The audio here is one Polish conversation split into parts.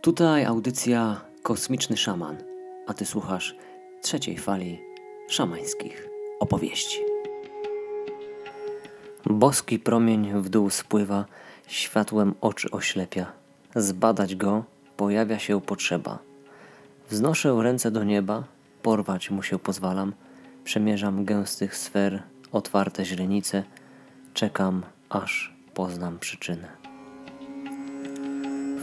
Tutaj audycja Kosmiczny Szaman, a ty słuchasz trzeciej fali szamańskich opowieści. Boski promień w dół spływa, światłem oczy oślepia. Zbadać go pojawia się potrzeba. Wznoszę ręce do nieba, porwać mu się pozwalam. Przemierzam gęstych sfer, otwarte źrenice. Czekam, aż poznam przyczynę.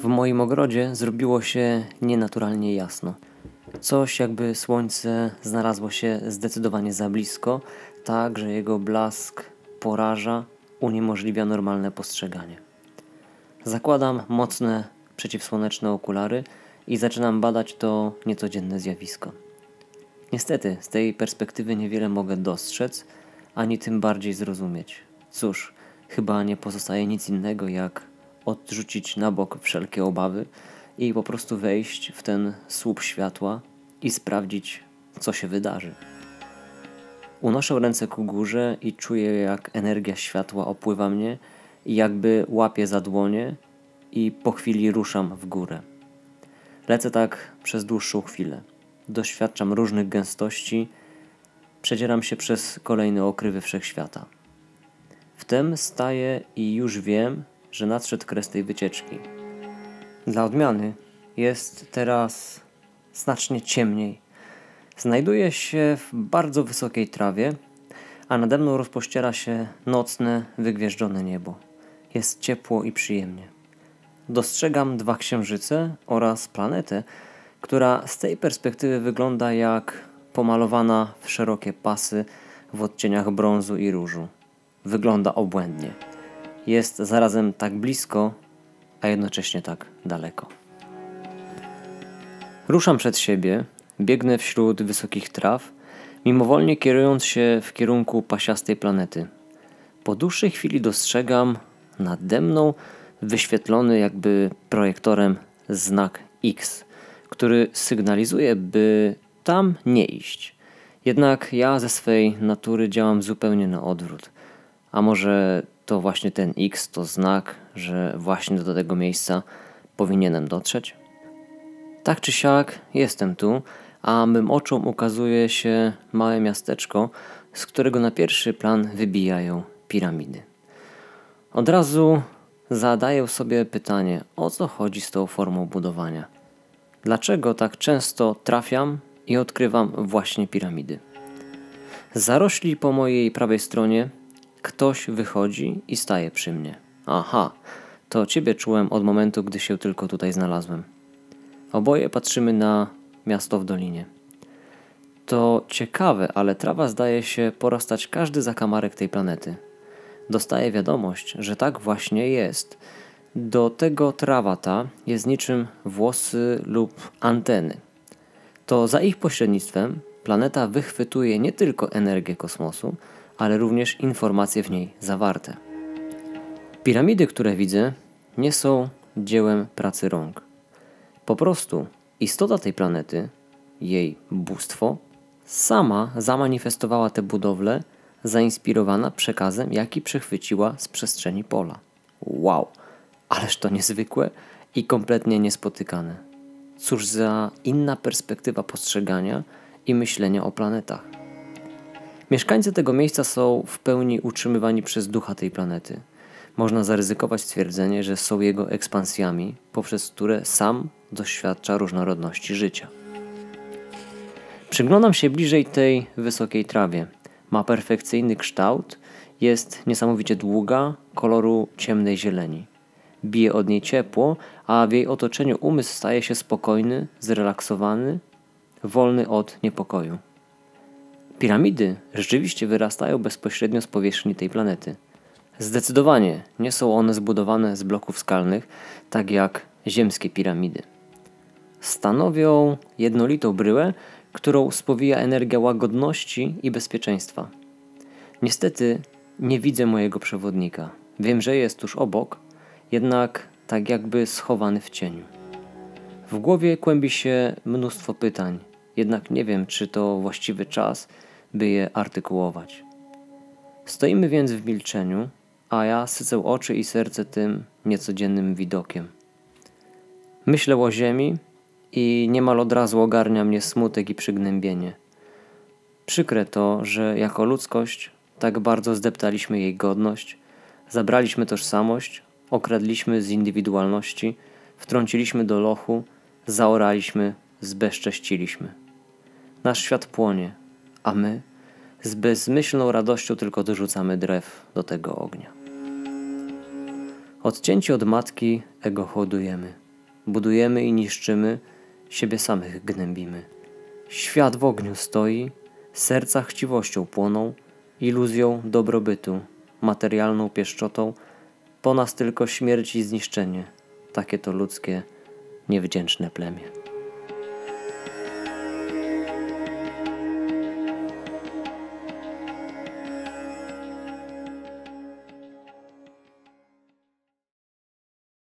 W moim ogrodzie zrobiło się nienaturalnie jasno. Coś jakby słońce znalazło się zdecydowanie za blisko, tak że jego blask poraża, uniemożliwia normalne postrzeganie. Zakładam mocne przeciwsłoneczne okulary i zaczynam badać to niecodzienne zjawisko. Niestety, z tej perspektywy niewiele mogę dostrzec, ani tym bardziej zrozumieć. Cóż, chyba nie pozostaje nic innego jak odrzucić na bok wszelkie obawy i po prostu wejść w ten słup światła i sprawdzić, co się wydarzy. Unoszę ręce ku górze i czuję, jak energia światła opływa mnie i jakby łapie za dłonie i po chwili ruszam w górę. Lecę tak przez dłuższą chwilę. Doświadczam różnych gęstości, przedzieram się przez kolejne okrywy wszechświata. Wtem staję i już wiem, że nadszedł kres tej wycieczki. Dla odmiany jest teraz znacznie ciemniej. Znajduję się w bardzo wysokiej trawie, a nade mną rozpościera się nocne, wygwieżdżone niebo. Jest ciepło i przyjemnie. Dostrzegam dwa księżyce oraz planetę, która z tej perspektywy wygląda jak pomalowana w szerokie pasy w odcieniach brązu i różu. Wygląda obłędnie. Jest zarazem tak blisko, a jednocześnie tak daleko. Ruszam przed siebie, biegnę wśród wysokich traw, mimowolnie kierując się w kierunku pasiastej planety. Po dłuższej chwili dostrzegam nade mną wyświetlony jakby projektorem znak X, który sygnalizuje, by tam nie iść. Jednak ja ze swej natury działam zupełnie na odwrót. A może to właśnie ten X to znak, że właśnie do tego miejsca powinienem dotrzeć? Tak czy siak, jestem tu, a mym oczom ukazuje się małe miasteczko, z którego na pierwszy plan wybijają piramidy. Od razu zadaję sobie pytanie, o co chodzi z tą formą budowania. Dlaczego tak często trafiam i odkrywam właśnie piramidy? Zarośli po mojej prawej stronie ktoś wychodzi i staje przy mnie. Aha, to ciebie czułem od momentu, gdy się tylko tutaj znalazłem. Oboje patrzymy na miasto w dolinie. To ciekawe, ale trawa zdaje się porastać każdy zakamarek tej planety. Dostaję wiadomość, że tak właśnie jest. Do tego trawa ta jest niczym włosy lub anteny. To za ich pośrednictwem planeta wychwytuje nie tylko energię kosmosu, ale również informacje w niej zawarte. Piramidy, które widzę, nie są dziełem pracy rąk. Po prostu istota tej planety, jej bóstwo, sama zamanifestowała te budowle, zainspirowana przekazem, jaki przechwyciła z przestrzeni pola. Wow, ależ to niezwykłe i kompletnie niespotykane. Cóż za inna perspektywa postrzegania i myślenia o planetach. Mieszkańcy tego miejsca są w pełni utrzymywani przez ducha tej planety. Można zaryzykować stwierdzenie, że są jego ekspansjami, poprzez które sam doświadcza różnorodności życia. Przyglądam się bliżej tej wysokiej trawie. Ma perfekcyjny kształt, jest niesamowicie długa, koloru ciemnej zieleni. Bije od niej ciepło, a w jej otoczeniu umysł staje się spokojny, zrelaksowany, wolny od niepokoju. Piramidy rzeczywiście wyrastają bezpośrednio z powierzchni tej planety. Zdecydowanie nie są one zbudowane z bloków skalnych, tak jak ziemskie piramidy. Stanowią jednolitą bryłę, którą spowija energia łagodności i bezpieczeństwa. Niestety nie widzę mojego przewodnika. Wiem, że jest tuż obok, jednak tak jakby schowany w cieniu. W głowie kłębi się mnóstwo pytań, jednak nie wiem, czy to właściwy czas, by je artykułować. Stoimy więc w milczeniu, a ja sycę oczy i serce tym niecodziennym widokiem. Myślę o ziemi i niemal od razu ogarnia mnie smutek i przygnębienie. Przykre to, że jako ludzkość tak bardzo zdeptaliśmy jej godność, zabraliśmy tożsamość, okradliśmy z indywidualności, wtrąciliśmy do lochu, zaoraliśmy, zbezcześciliśmy. Nasz świat płonie, a my z bezmyślną radością tylko dorzucamy drew do tego ognia. Odcięci od matki, ego hodujemy. Budujemy i niszczymy, siebie samych gnębimy. Świat w ogniu stoi, serca chciwością płoną, iluzją dobrobytu, materialną pieszczotą, po nas tylko śmierć i zniszczenie. Takie to ludzkie, niewdzięczne plemię.